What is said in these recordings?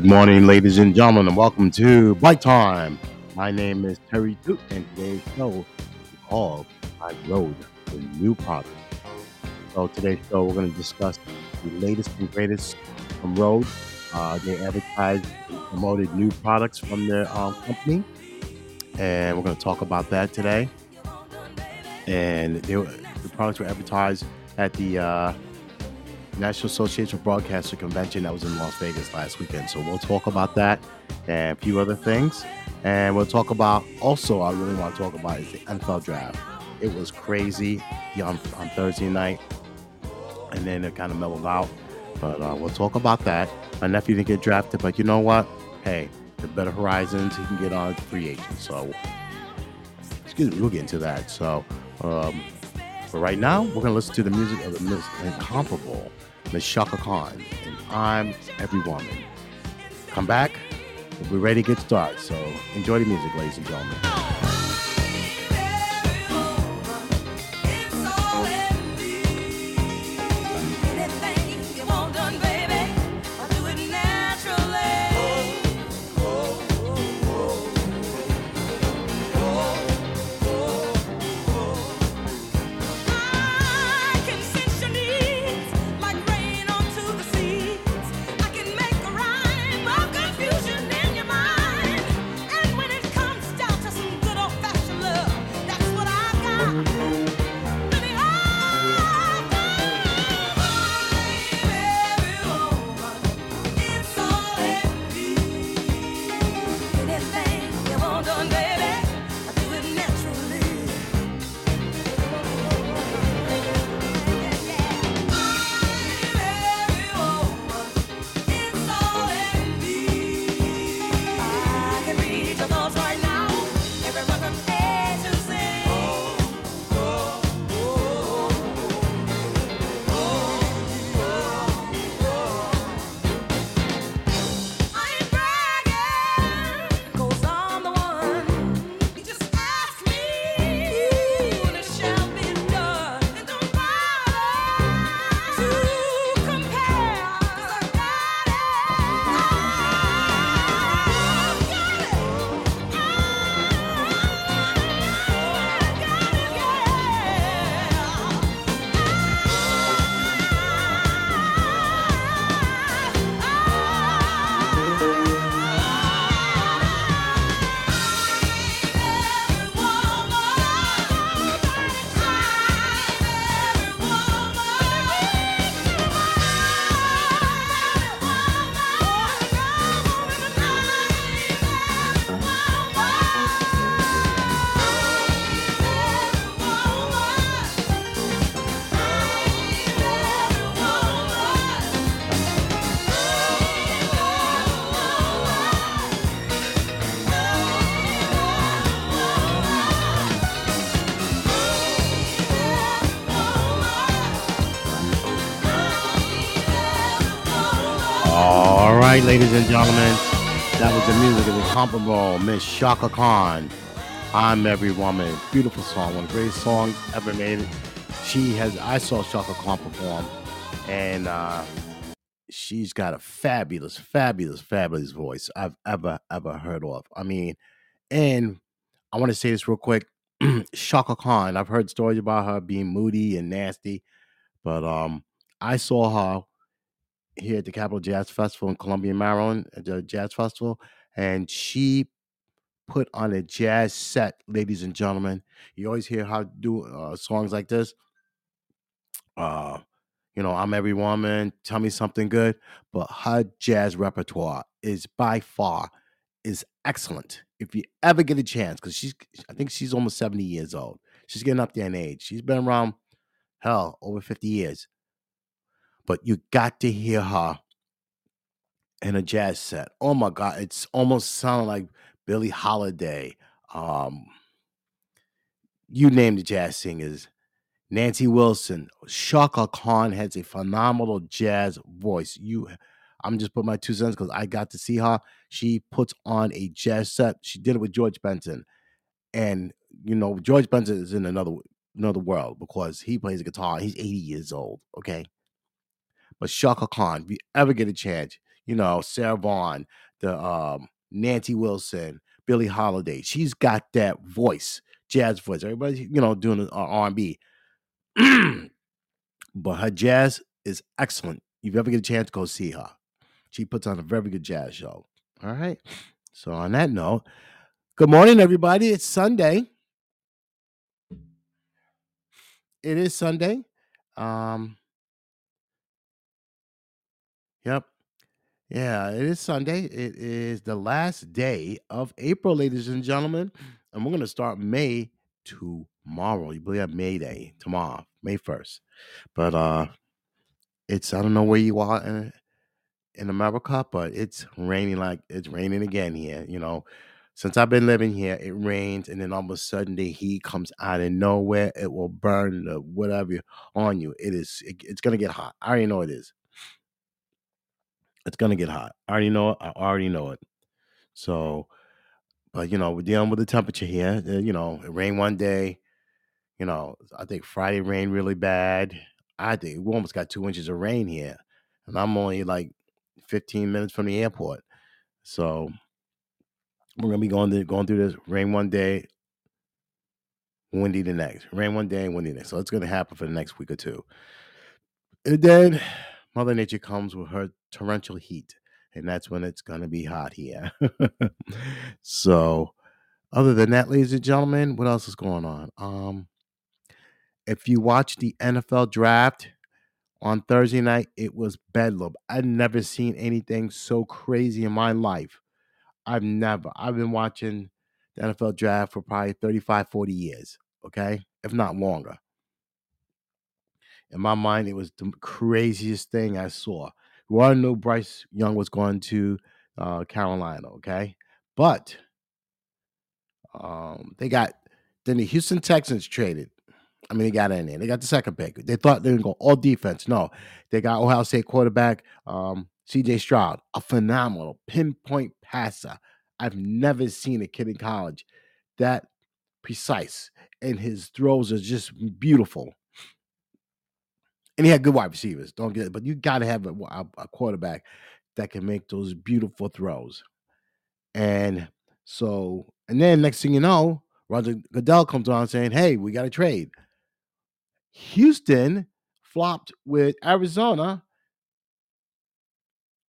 Good morning, ladies and gentlemen, and welcome to Bike Time. My name is Terry Duke, and today's show is called I Rode the New Product. So today's show, we're going to discuss the latest and greatest from Rode. Uh, they advertised and promoted new products from their um, company, and we're going to talk about that today. And they, were- the products were advertised at the uh, National Association of Broadcaster Convention that was in Las Vegas last weekend. So we'll talk about that and a few other things. And we'll talk about also, I really want to talk about is the NFL draft. It was crazy on, on Thursday night, and then it kind of mellowed out. But uh, we'll talk about that. My nephew didn't get drafted, but you know what? Hey, the better horizons, he can get on free agent. So, excuse me, we'll get into that. So, um, but right now, we're gonna listen to the music of the Miss Incomparable, Miss Chaka Khan, and I'm Every Woman. Come back, we'll be ready to get started. So enjoy the music, ladies and gentlemen. All right, ladies and gentlemen, that was the music of the incomparable Miss Chaka Khan. I'm Every Woman. Beautiful song, one of the greatest songs ever made. She has, I saw Chaka Khan perform, and uh, she's got a fabulous, fabulous, fabulous voice I've ever, ever heard of. I mean, and I want to say this real quick. Chaka Khan, I've heard stories about her being moody and nasty, but um, I saw her here at the Capital Jazz Festival in Columbia, Maryland, at the Jazz Festival, and she put on a jazz set, ladies and gentlemen. You always hear her do uh, songs like this. Uh, you know, I'm every woman, tell me something good, but her jazz repertoire is by far is excellent. If you ever get a chance, because she's I think she's almost 70 years old. She's getting up there in age. She's been around hell over 50 years. But you got to hear her in a jazz set. Oh my God, it's almost sounding like Billie Holiday. Um, you name the jazz singers. Nancy Wilson, Chaka Khan has a phenomenal jazz voice. You, I'm just putting my two cents because I got to see her. She puts on a jazz set. She did it with George Benson, and you know George Benson is in another another world because he plays guitar. He's 80 years old. Okay, but Chaka Khan, if you ever get a chance, you know, Sarah Vaughan, the um, Nancy Wilson, Billie Holiday. She's got that voice, jazz voice. Everybody's, you know, doing uh, R&B. but her jazz is excellent. If you ever get a chance, go see her. She puts on a very good jazz show. All right. So on that note, good morning, everybody. It's Sunday. It is Sunday. Um, Yeah, it is Sunday. It is the last day of April, ladies and gentlemen. And we're gonna start May tomorrow. You believe May Day tomorrow, May 1st. But uh it's I don't know where you are in, in America, but it's raining like it's raining again here. You know, since I've been living here, it rains, and then all of a sudden the heat comes out of nowhere. It will burn the whatever on you. It is. It, it's gonna get hot. I already know it is. It's gonna get hot. I already know it. I already know it. So, but you know, we're dealing with the temperature here. Uh, You know, it rained one day. You know, I think Friday rained really bad. I think we almost got two inches of rain here, and I'm only like 15 minutes from the airport. So we're gonna be going to, going through this rain one day, windy the next. Rain one day, windy the next. So it's gonna happen for the next week or two. And then Mother Nature comes with her torrential heat, and that's when it's gonna be hot here. so other than that, ladies and gentlemen, what else is going on? Um, if you watch the NFL draft on Thursday night, it was bedlam. I've never seen anything so crazy in my life. I've never. I've been watching the NFL draft for probably 35, 40 years, okay? If not longer. In my mind, it was the craziest thing I saw. We all knew Bryce Young was going to uh, Carolina, okay? But um, they got then the Houston Texans traded. I mean, they got in there. They got the second pick. They thought they were going to go all defense. No, they got Ohio State quarterback um, C.J. Stroud, a phenomenal pinpoint passer. I've never seen a kid in college that precise, and his throws are just beautiful. And he had good wide receivers. Don't get it, but you got to have a, a- quarterback that can make those beautiful throws. And so, and then next thing you know, Roger Goodell comes on saying, "Hey, we got to trade." Houston flopped with Arizona.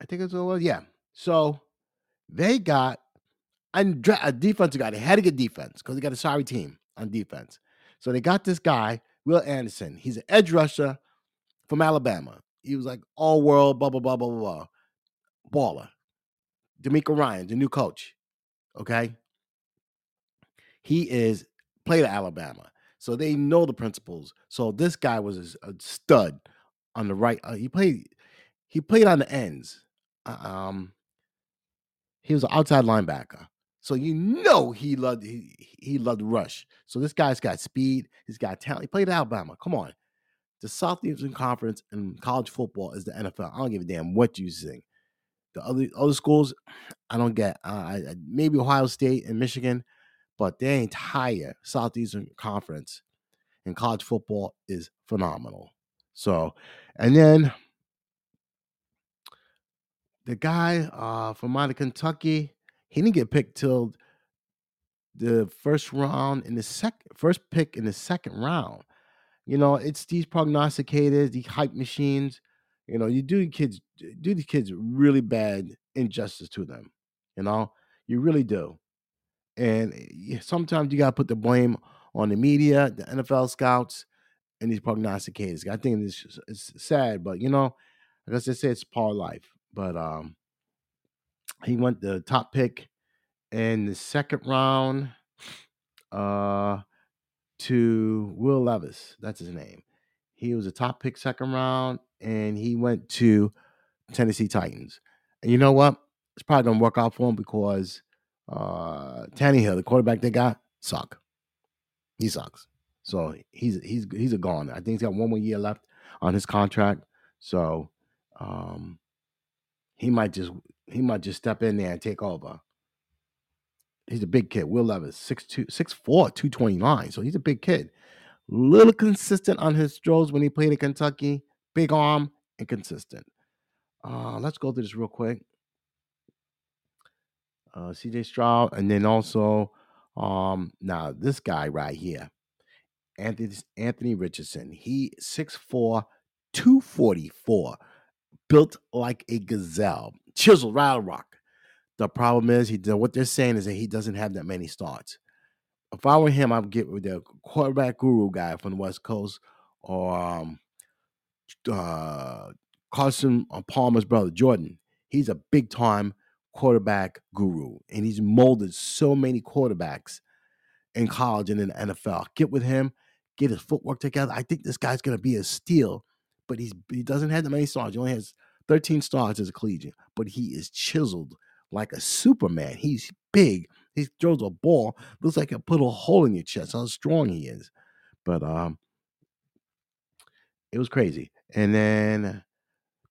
I think it was. Yeah. So they got a defensive guy. They had to get defense because they got a sorry team on defense. So they got this guy, Will Anderson. He's an edge rusher from Alabama. He was like all world, blah, blah, blah, blah, blah, blah. Baller. DeMeco Ryan, the new coach. Okay. He is played at Alabama. So they know the principles. So this guy was a stud on the right. Uh, he played he played on the ends. Uh, Um he was an outside linebacker. So you know he loved he, he loved rush. So this guy's got speed, he's got talent. He played at Alabama. Come on. The Southeastern Conference in college football is the NFL. I don't give a damn what you think. The other other schools, I don't get. Uh, I, maybe Ohio State and Michigan, but their entire Southeastern Conference in college football is phenomenal. So, and then the guy uh, from out of Kentucky, he didn't get picked till the first round in the second first pick in the second round. You know, it's these prognosticators, these hype machines. You know, you do kids do these kids really bad injustice to them. You know, you really do. And sometimes you gotta put the blame on the media, the NFL scouts, and these prognosticators. I think this is it's sad, but you know, like I said, it's part of life. But um, he went the top pick in the second round uh to Will Levis. That's his name. He was a top pick second round, and he went to Tennessee Titans. And you know what? It's probably gonna work out for him because uh Tannehill, the quarterback they got, suck. He sucks. So he's he's he's a gone. I think he's got one more year left on his contract. So um he might just he might just step in there and take over. He's a big kid. Will Levis, 6'2, 6'4, 229. So he's a big kid. Little consistent on his throws when he played in Kentucky. Big arm and consistent. Uh, let's go through this real quick. Uh, CJ Stroud, and then also, um, now this guy right here, Anthony Anthony Richardson. He 6'4", 244, built like a gazelle, chiseled of rock. The problem is, he what they're saying is that he doesn't have that many starts. If I were him, I'd get with the quarterback guru guy from the West Coast, or um, uh, Carson Palmer's brother Jordan. He's a big time quarterback guru, and he's molded so many quarterbacks in college and in the NFL. Get with him, get his footwork together. I think this guy's going to be a steal, but he's he doesn't have that many stars. He only has 13 stars as a collegiate, but he is chiseled like a Superman. He's big. He throws a ball, looks like it put a hole in your chest. How strong he is. But um, it was crazy. And then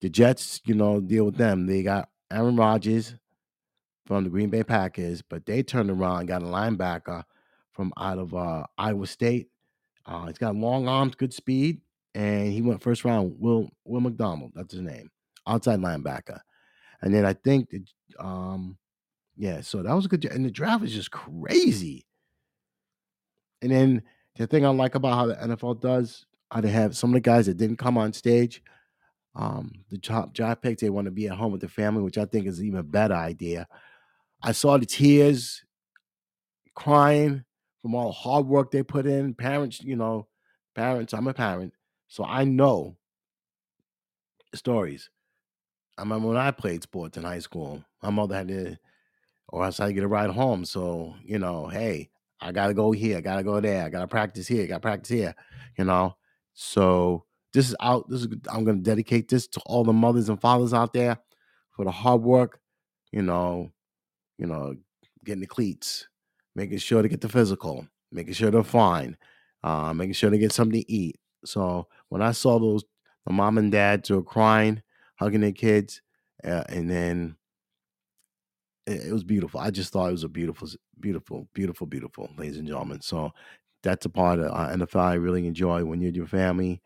the Jets, you know, deal with them. They got Aaron Rodgers from the Green Bay Packers, but they turned around got a linebacker from out of uh, Iowa State. Uh, he's got long arms, good speed, and he went first round. Will Will McDonald, that's his name, outside linebacker. And then I think, the, um, yeah, so that was a good. And the draft is just crazy. And then the thing I like about how the NFL does, how they have some of the guys that didn't come on stage. Um, the top draft picks, they want to be at home with the family, which I think is even better idea. I saw the tears crying from all the hard work they put in. Parents, you know, parents, I'm a parent, so I know stories. I remember when I played sports in high school, my mother had to, or else I get a ride home. So, you know, hey, I gotta go here, I gotta go there, I gotta practice here, I gotta practice here, you know. So this is out. This is I'm gonna dedicate this to all the mothers and fathers out there for the hard work, you know, you know, getting the cleats, making sure to get the physical, making sure they're fine, uh, making sure they get something to eat. So when I saw those, the mom and dads were crying, hugging their kids, uh, and then it, was beautiful. I just thought it was a beautiful, beautiful, beautiful, beautiful, ladies and gentlemen. So that's a part of uh, NFL I really enjoy when you're your family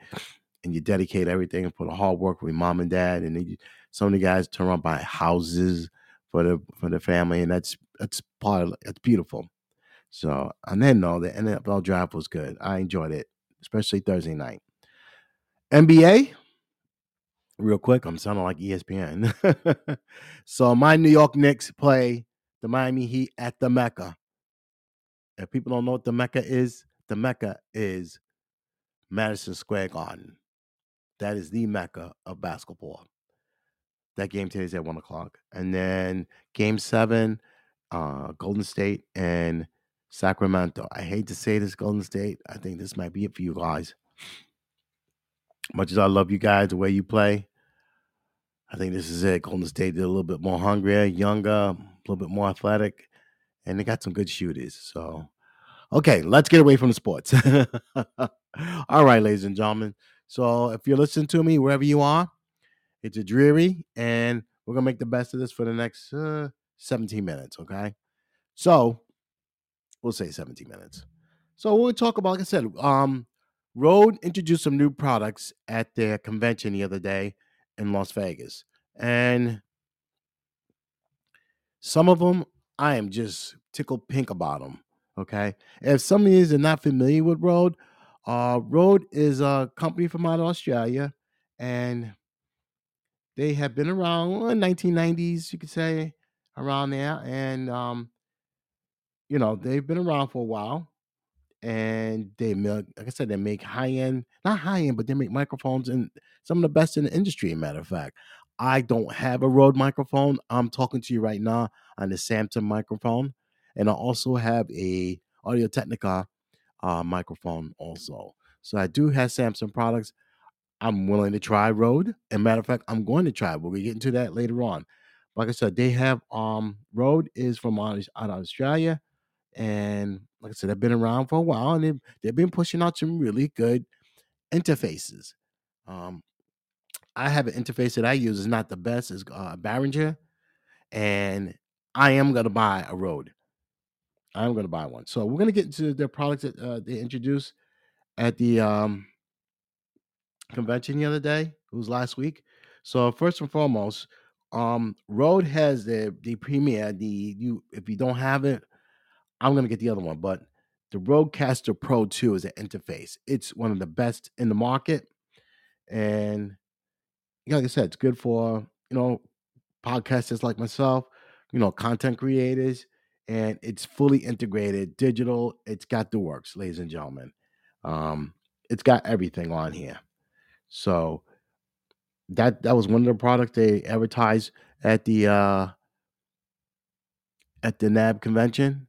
and you dedicate everything and put the hard work with mom and dad, and then you, some of the guys turn around buy houses for the for the family, and that's that's part of it's beautiful. So and then no, the NFL draft was good. I enjoyed it, especially Thursday night. NBA, real quick, I'm sounding like ESPN. so my New York Knicks play the Miami Heat at the Mecca. If people don't know what the Mecca is, the Mecca is Madison Square Garden. That is the Mecca of basketball. That game today is at one o'clock. And then game seven, uh, Golden State and Sacramento. I hate to say this, Golden State. I think this might be it for you guys. Much as I love you guys, the way you play, I think this is it. Golden State did a little bit more hungrier, younger, a little bit more athletic, and they got some good shooters. So, okay, let's get away from the sports. All right, ladies and gentlemen. So, if you're listening to me wherever you are, it's a dreary, and we're gonna make the best of this for the next uh, 17 minutes. Okay, so we'll say 17 minutes. So we'll talk about, like I said, um, Rode introduced some new products at their convention the other day in Las Vegas, and some of them I am just tickled pink about them. Okay, if some of you are not familiar with Rode, uh, Rode is a company from out of Australia, and they have been around well, in 1990s, you could say, around there, and um, you know they've been around for a while, and they make, like I said, they make high end, not high end, but they make microphones and some of the best in the industry. Matter of fact, I don't have a Rode microphone. I'm talking to you right now on the Samsung microphone, and I also have a Audio Technica uh, microphone also. So I do have Samsung products. I'm willing to try Rode. And matter of fact, I'm going to try. We'll get into that later on. Like I said, they have um Rode is from out of Australia, and like I said, they've been around for a while, and they've they've been pushing out some really good interfaces. Um, I have an interface that I use is not the best. It's uh, Behringer, and I am gonna buy a Rode. I'm gonna buy one. So we're gonna get into their products that uh, they introduced at the um, convention the other day. It was last week. So first and foremost, um, Rode has the the Premiere. The you if you don't have it, I'm gonna get the other one. But the Rodecaster Pro 2 is an interface. It's one of the best in the market, and like I said, it's good for you know podcasters like myself, you know, content creators, and it's fully integrated, digital. It's got the works, ladies and gentlemen. Um, it's got everything on here. So that that was one of the products they advertised at the uh at the NAB convention.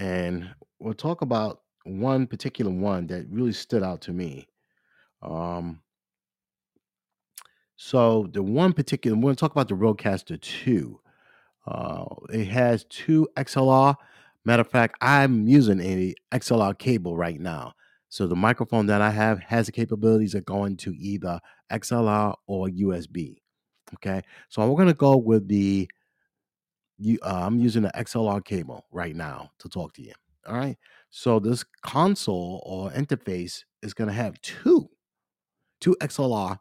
And we'll talk about one particular one that really stood out to me. Um so the one particular we're gonna talk about the Rodecaster 2. Uh, it has two XLR. Matter of fact, I'm using a XLR cable right now. So the microphone that I have has the capabilities of going to either XLR or USB. Okay, so we're gonna go with the. You, uh, I'm using the XLR cable right now to talk to you. All right. So this console or interface is gonna have two, two XLR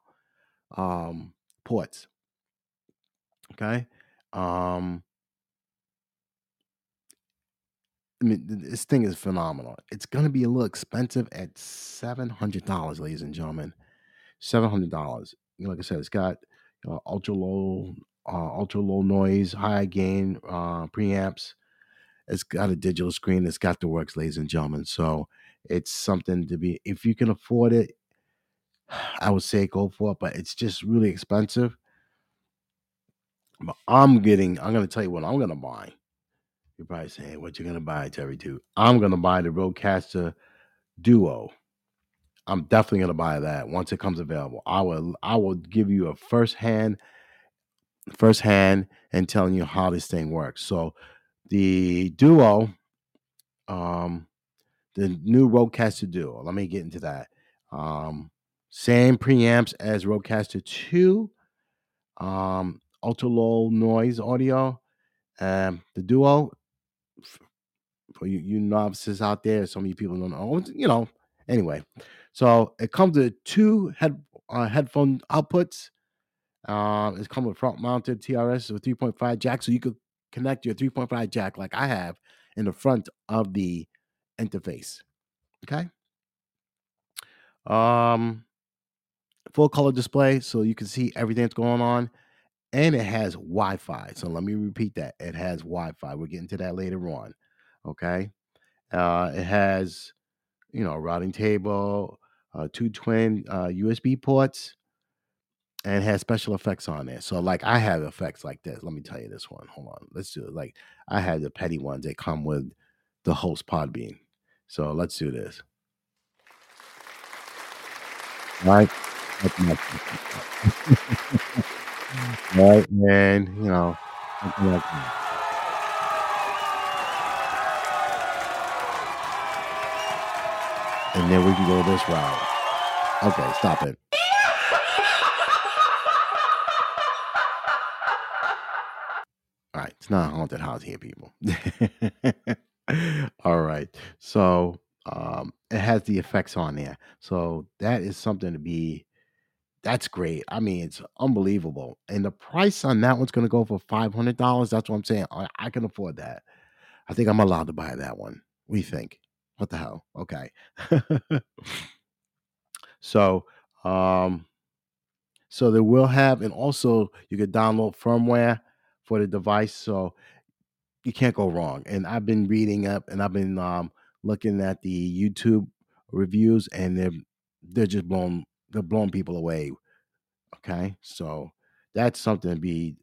um, ports. Okay. Um, I mean, this thing is phenomenal. It's going to be a little expensive at seven hundred dollars, ladies and gentlemen. Seven hundred dollars. Like I said, it's got ultra low, uh, ultra low noise, high gain uh, preamps. It's got a digital screen. It's got the works, ladies and gentlemen. So it's something to be. If you can afford it, I would say go for it. But it's just really expensive. But I'm getting. I'm going to tell you what I'm going to buy. You're probably saying, "What you're going to buy, Terry?" Too. I'm going to buy the Rodecaster Duo. I'm definitely gonna buy that once it comes available. I will I will give you a first hand first hand and telling you how this thing works. So the Duo, um, the new Rodecaster Duo. Let me get into that. Um, same preamps as Rodecaster 2, um, ultra low noise audio. Um, the Duo, for you, you novices out there, some you people don't know, you know. Anyway, so it comes with two head uh, headphone outputs. Uh, it's come with front mounted TRS with 3.5 jack, so you could connect your 3.5 jack like I have in the front of the interface. Okay. Um, full color display, so you can see everything that's going on, and it has Wi-Fi. So let me repeat that: it has Wi-Fi. We'll get into that later on. Okay. Uh, it has, you know, a routing table, uh, two twin uh, USB ports, and it has special effects on there. So, like, I have effects like this. Let me tell you this one. Hold on. Let's do it. Like, I have the petty ones that come with the host Podbean. So, let's do this. All right. Right, and you know, and then we can go this route. Okay, stop it. All right, not haunted house here, people. All right, so um, it has the effects on there, so that is something to be. That's great. I mean, it's unbelievable, and the price on that one's going to go for five hundred dollars. That's what I'm saying. I, I can afford that. I think I'm allowed to buy that one. We think? What the hell? Okay. so, um, so they will have, and also you could download firmware for the device. So you can't go wrong. And I've been reading up and I've been um, looking at the YouTube reviews, and they're they're just blown they're blowing people away. Okay, so that's something to be.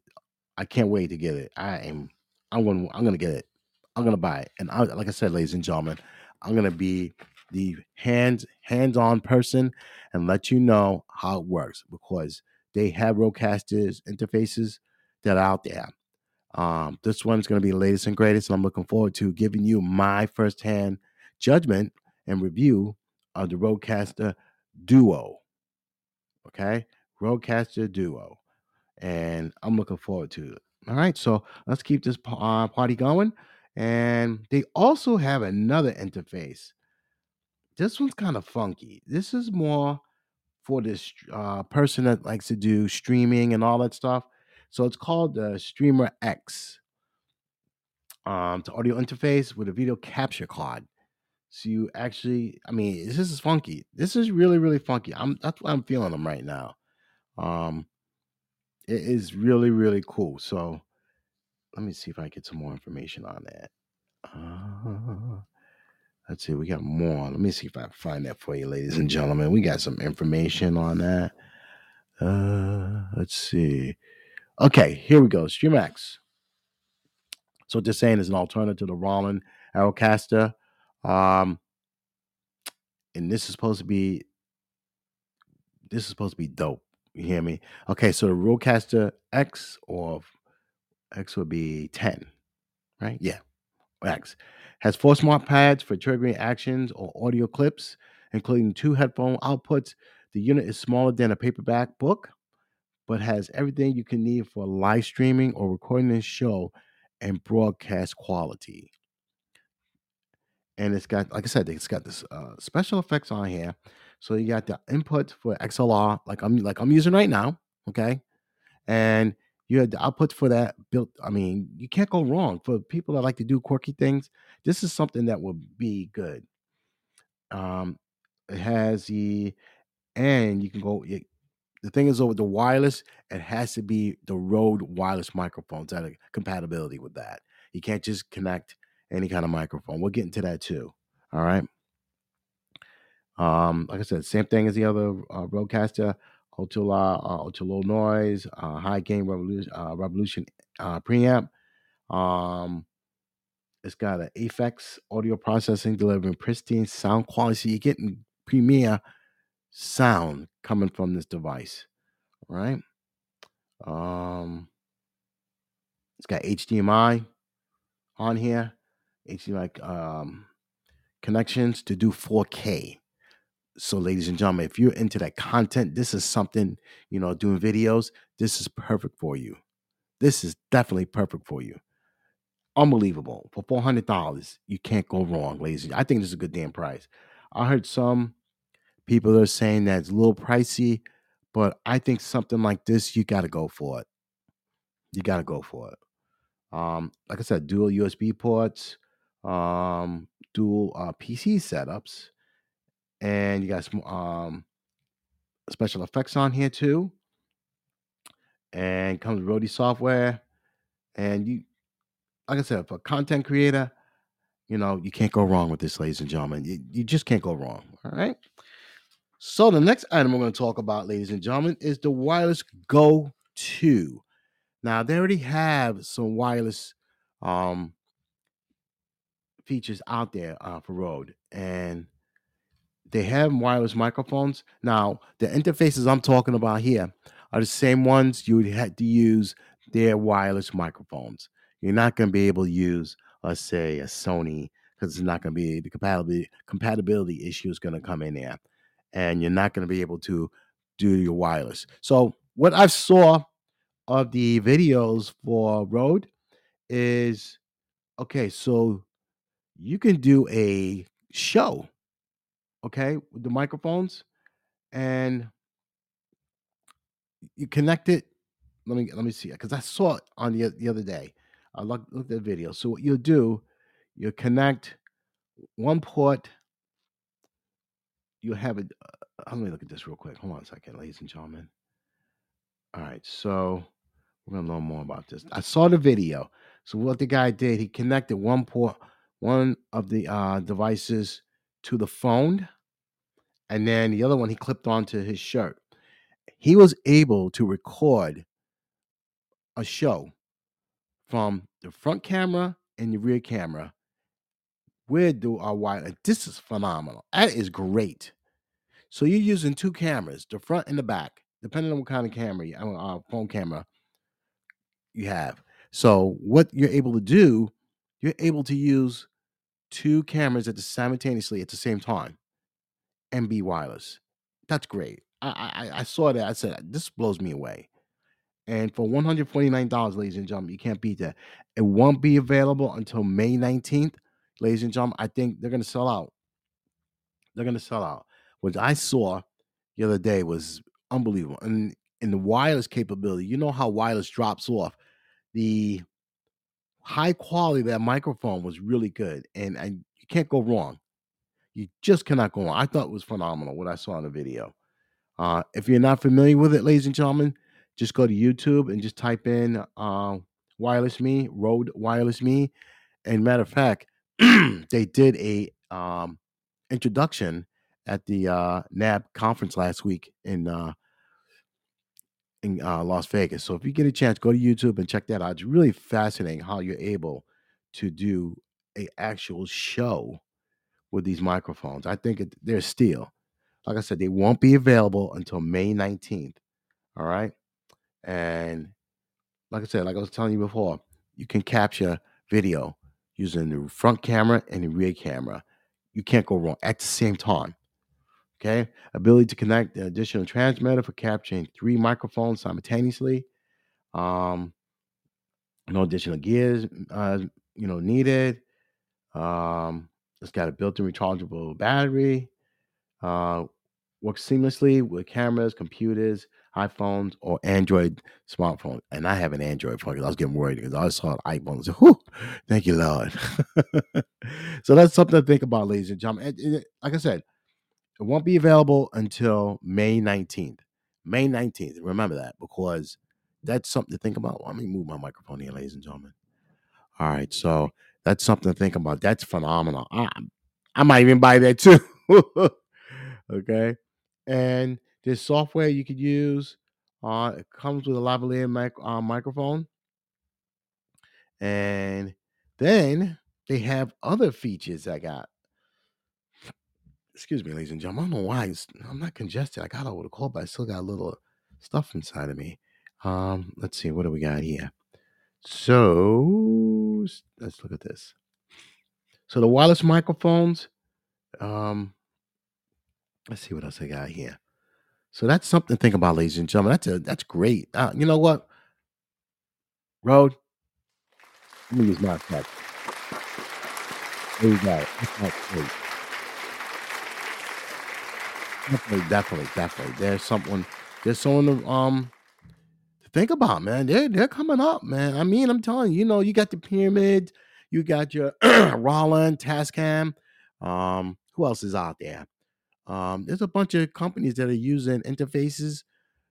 I can't wait to get it. I am. I'm gonna I'm to get it. I'm to buy it. And I, like I said, ladies and gentlemen, I'm to be the hands hands-on person and let you know how it works because they have Rodecasters interfaces that are out there. Um, this one's going to be the latest and greatest, and I'm looking forward to giving you my firsthand judgment and review of the Rodecaster Duo. Okay, Rodecaster Duo, and I'm looking forward to it. All right, so let's keep this uh, party going. And they also have another interface. This one's kind of funky. This is more for this uh, person that likes to do streaming and all that stuff. So it's called the Streamer X. Um, it's audio interface with a video capture card. So you actually, I mean, this is funky. This is really, really funky. I'm that's why I'm feeling them right now. Um, it is really, really cool. So let me see if I get some more information on that. Uh, let's see, we got more. Let me see if I find that for you, ladies and gentlemen. We got some information on that. Uh, let's see. Okay, here we go. StreamX. So what they're saying is an alternative to the Roland Aerocaster. Um, and this is supposed to be this is supposed to be dope. You hear me? Okay, so the Rodecaster X or X would be 10, right? Yeah, X has four smart pads for triggering actions or audio clips, including two headphone outputs. The unit is smaller than a paperback book, but has everything you can need for live streaming or recording a show and broadcast quality. And it's got, like I said, it's got this uh, special effects on here. So you got the input for XLR, like I'm like I'm using right now, okay, and you had the output for that built. I mean, you can't go wrong for people that like to do quirky things. This is something that would be good. Um, it has the and you can go. The thing is, over the wireless, it has to be the Rode wireless microphones that are compatibility with that. You can't just connect any kind of microphone. We'll get into that too. All right. Um, like I said, same thing as the other uh, Rodecaster, low, uh, noise, uh, high gain revolution, uh, revolution uh, preamp. Um, it's got an Aphex audio processing delivering pristine sound quality. So you're getting premier sound coming from this device, right? Um, it's got HDMI on here, HDMI um, connections to do 4K. So, ladies and gentlemen, if you're into that content, this is something, you know, doing videos, this is perfect for you. This is definitely perfect for you. Unbelievable. For $400, you can't go wrong, ladies. I think this is a good damn price. I heard some people are saying that it's a little pricey, but I think something like this, you got to go for it. You got to go for it. Um, like I said, dual USB ports, um, dual uh, PC setups, and you got some um, special effects on here too. And comes with Rode software, and you, like I said, for content creator, you know you can't go wrong with this, ladies and gentlemen. You, you just can't go wrong. All right. So the next item we're going to talk about, ladies and gentlemen, is the wireless Go 2. Now they already have some wireless um, features out there uh, for Rode, and they have wireless microphones. Now the interfaces I'm talking about here are the same ones you would have to use their wireless microphones. You're not going to be able to use, let's say, a Sony because it's not going to be the compatibility compatibility issue is going to come in there, and you're not going to be able to do your wireless. So what I saw of the videos for Rode is okay. So you can do a show, okay, with the microphones, and you connect it. Let me let me see because I saw it on the the other day. I looked, looked at the video. So what you'll do, you connect one port. You have it. Uh, let me look at this real quick. Hold on a second, ladies and gentlemen. All right, so we're gonna learn more about this. I saw the video. So what the guy did, he connected one port, one of the uh, devices to the phone, and then the other one he clipped onto his shirt. He was able to record a show from the front camera and the rear camera Where do uh, wire. This is phenomenal. That is great. So you're using two cameras, the front and the back, depending on what kind of camera, you, uh, phone camera you have. So what you're able to do, you're able to use two cameras at the simultaneously at the same time and be wireless. That's great. I, I I saw that. I said this blows me away. And for one hundred forty nine dollars, ladies and gentlemen, you can't beat that. It won't be available until May nineteenth, ladies and gentlemen. I think they're gonna sell out. They're gonna sell out. What I saw, the other day was unbelievable. And in the wireless capability, you know how wireless drops off. The high quality that microphone was really good, and, and you can't go wrong. You just cannot go wrong. I thought it was phenomenal what I saw in the video. Uh, if you're not familiar with it, ladies and gentlemen, just go to YouTube and just type in uh, wireless me, Rode wireless me. And matter of fact, they did a um, introduction at the uh, NAB conference last week in uh, in uh, Las Vegas. So if you get a chance, go to YouTube and check that out. It's really fascinating how you're able to do a actual show with these microphones. I think it, they're still, like I said, they won't be available until May 19th. All right. And like I said, like I was telling you before, you can capture video using the front camera and the rear camera. You can't go wrong at the same time. Okay. Ability to connect the additional transmitter for capturing three microphones simultaneously. Um, no additional gears, uh, you know, needed. Um, it's got a built-in rechargeable battery. Uh, works seamlessly with cameras, computers, iPhones, or Android smartphone. And I have an Android phone because I was getting worried because I saw an iPhone said, Whew, thank you, Lord. so that's something to think about, ladies and gentlemen. Like I said, it won't be available until May 19th. May 19th. Remember that because that's something to think about. Let me move my microphone here, ladies and gentlemen. All right. So that's something to think about. That's phenomenal. I, I might even buy that too. okay. And there's software you could use. Uh, it comes with a lavalier mic- uh, microphone. And then they have other features I got. Excuse me, ladies and gentlemen. I don't know why I'm not congested. I got over the cold, but I still got a little stuff inside of me. Um, let's see, what do we got here? So let's look at this. So the wireless microphones. Um, let's see what else I got here. So that's something to think about, ladies and gentlemen. That's a that's great. Uh, you know what? Rode. Let me use my effect. There you go. That's not great. Definitely, definitely, definitely. There's someone. There's someone to um to think about, man. They're they're coming up, man. I mean, I'm telling you, you know, you got the pyramid, you got your Roland, Tascam. Um, who else is out there? Um, there's a bunch of companies that are using interfaces,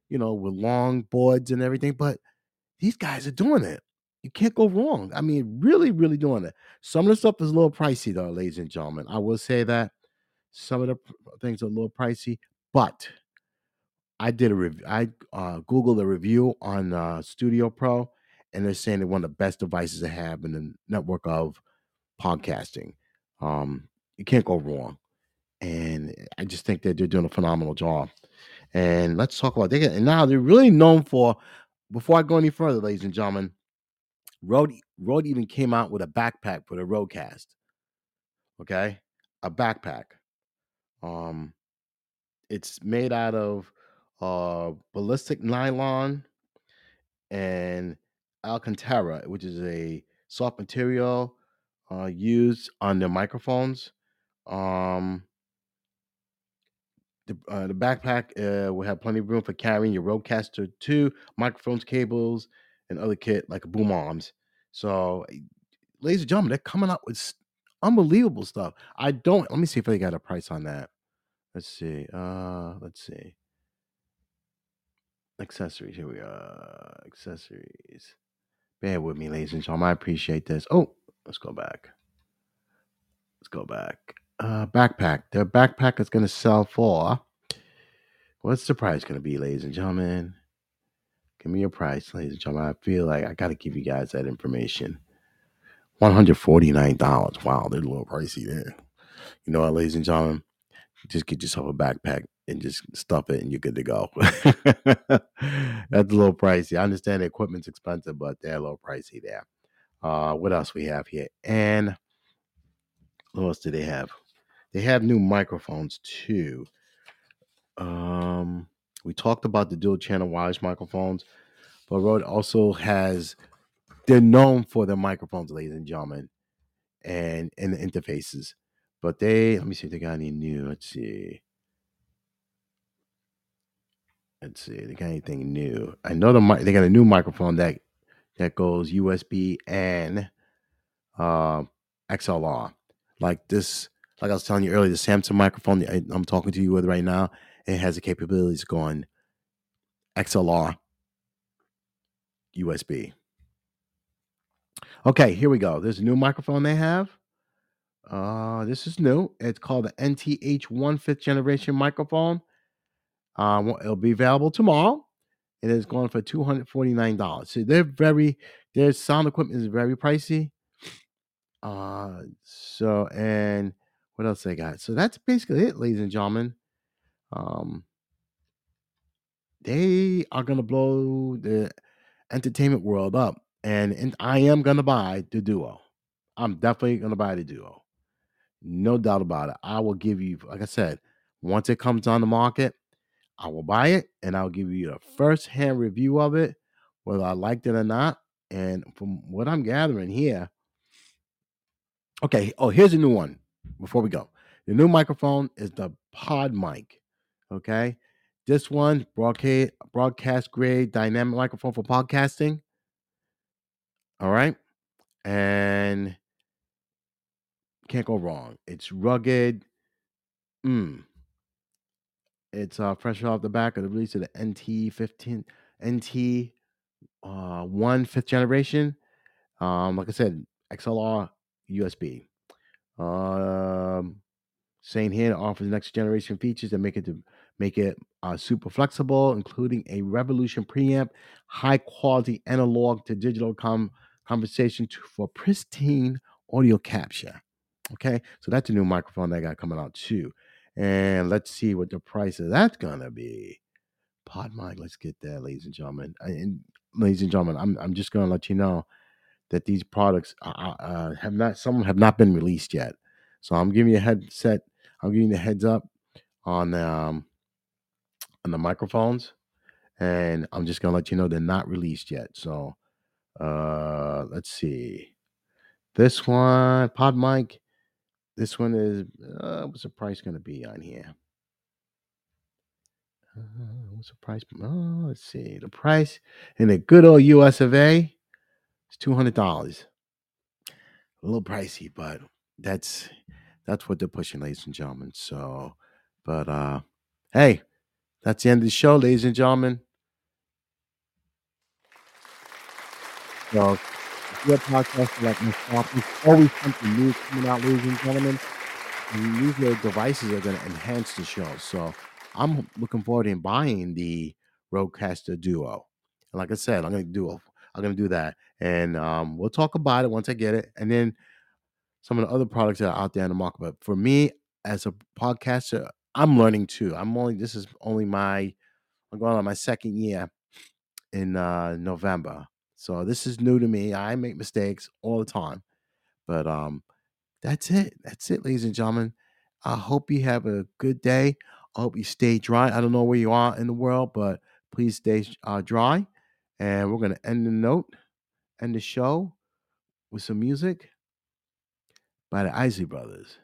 you know, with long boards and everything, but these guys are doing it. You can't go wrong. I mean, really, really doing it. Some of the stuff is a little pricey, though, ladies and gentlemen. I will say that some of the things are a little pricey, but I did a review. I uh, googled a review on uh, Studio Pro, and they're saying they're one of the best devices to have in the network of podcasting. Um, you can't go wrong, and I just think that they're doing a phenomenal job. And let's talk about they and now they're really known for. Before I go any further, ladies and gentlemen, Rode Rode even came out with a backpack for the Roadcast. Okay, a backpack. Um, it's made out of uh ballistic nylon and alcantara, which is a soft material uh, used on the microphones. Um, the, uh, the backpack uh, will have plenty of room for carrying your Rodecaster 2, microphones, cables, and other kit like boom arms. So, ladies and gentlemen, they're coming out with unbelievable stuff. I don't. Let me see if they got a price on that. Let's see. Uh, let's see. Accessories. Here we are. Accessories. Bear with me, ladies and gentlemen. I appreciate this. Oh, let's go back. Let's go back. Uh, backpack. Their backpack is going to sell for. What's the price going to be, ladies and gentlemen? Give me your price, ladies and gentlemen. I feel like I got to give you guys that information. $149. Wow, they're a little pricey there. You know what, ladies and gentlemen? Just get yourself a backpack and just stuff it and you're good to go. That's a little pricey. I understand the equipment's expensive, but they're a little pricey there. Uh, what else we have here? And what else do they have? They have new microphones too. Um, we talked about the dual channel wireless microphones, but Rode also has. They're known for their microphones, ladies and gentlemen, and and the interfaces. But they let me see if they got any new. Let's see. let's see. They got anything new? I know the mic. They got a new microphone that that goes USB and uh, XLR. Like this, like I was telling you earlier, the Samsung microphone I, I'm talking to you with right now, it has the capabilities going XLR, USB. Okay, here we go. There's a new microphone they have. Uh, this is new. It's called the NTH1 fifth generation microphone. Uh, it'll be available tomorrow. It is going for two hundred forty nine dollars. So they're very their sound equipment is very pricey. Uh, so and what else they got? So that's basically it, ladies and gentlemen. Um, they are gonna blow the entertainment world up, and, and I am gonna buy the Duo. I'm definitely gonna buy the Duo, no doubt about it. I will give you, like I said, once it comes on the market, I will buy it, and I'll give you a first hand review of it, whether I liked it or not. And from what I'm gathering here, okay. Oh, here's a new one. Before we go, the new microphone is the Pod Mic. Okay, this one broadcast broadcast grade dynamic microphone for podcasting. All right, and can't go wrong. It's rugged. Mm. It's uh, fresh off the back of the release of the NT fifteen NT uh, one fifth generation. Um, like I said, XLR USB. Um, saying here it offers next generation features that make it to make it uh, super flexible, including a Revolution preamp, high quality analog to digital com- conversation to, for pristine audio capture. Okay, so that's a new microphone that got coming out too. And let's see what the price of that's gonna be. Pod mic, let's get that, ladies and gentlemen. Uh, And ladies and gentlemen, I'm I'm just gonna let you know that these products uh, uh, have not some have not been released yet. So I'm giving you a headset. I'm giving you a heads up on um on the microphones, and I'm just gonna let you know they're not released yet. So uh let's see. This one, Pod Mic. This one is uh, what's the price gonna be on here? Uh, what's the price? Oh, let's see. The price in the good old US of A is two hundred dollars. A little pricey, but that's that's what they're pushing, ladies and gentlemen. So, but uh hey, that's the end of the show, ladies and gentlemen. So, if you're a podcaster like myself, there's always something new coming out, ladies and gentlemen. And these devices are going to enhance the show. So, I'm looking forward to buying the Rodecaster Duo. And like I said, I'm going to do I'm going to do that, and um, we'll talk about it once I get it, and then some of the other products that are out there in the market. But for me, as a podcaster, I'm learning too. I'm only this is only my I'm going on my second year in uh, November, so this is new to me. I make mistakes all the time, but um, that's it. That's it, ladies and gentlemen. I hope you have a good day. I hope you stay dry. I don't know where you are in the world, but please stay uh, dry. And we're gonna end the note, end the show with some music by the Isley Brothers.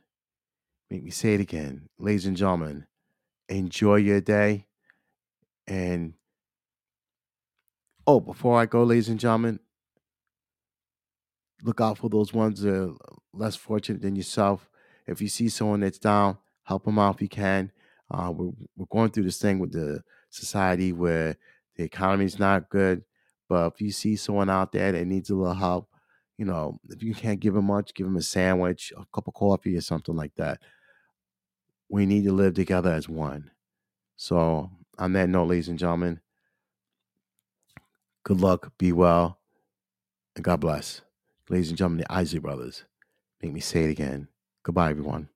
Make me say it again, ladies and gentlemen. Enjoy your day. And oh, before I go, ladies and gentlemen, look out for those ones that are less fortunate than yourself. If you see someone that's down, help them out if you can. Uh, we're, we're going through this thing with the society where the economy is not good. But if you see someone out there that needs a little help, you know, if you can't give them much, give them a sandwich, a cup of coffee, or something like that. We need to live together as one. So, on that note, ladies and gentlemen, good luck, be well, and God bless. Ladies and gentlemen, the Isley Brothers. Make me say it again. Goodbye, everyone.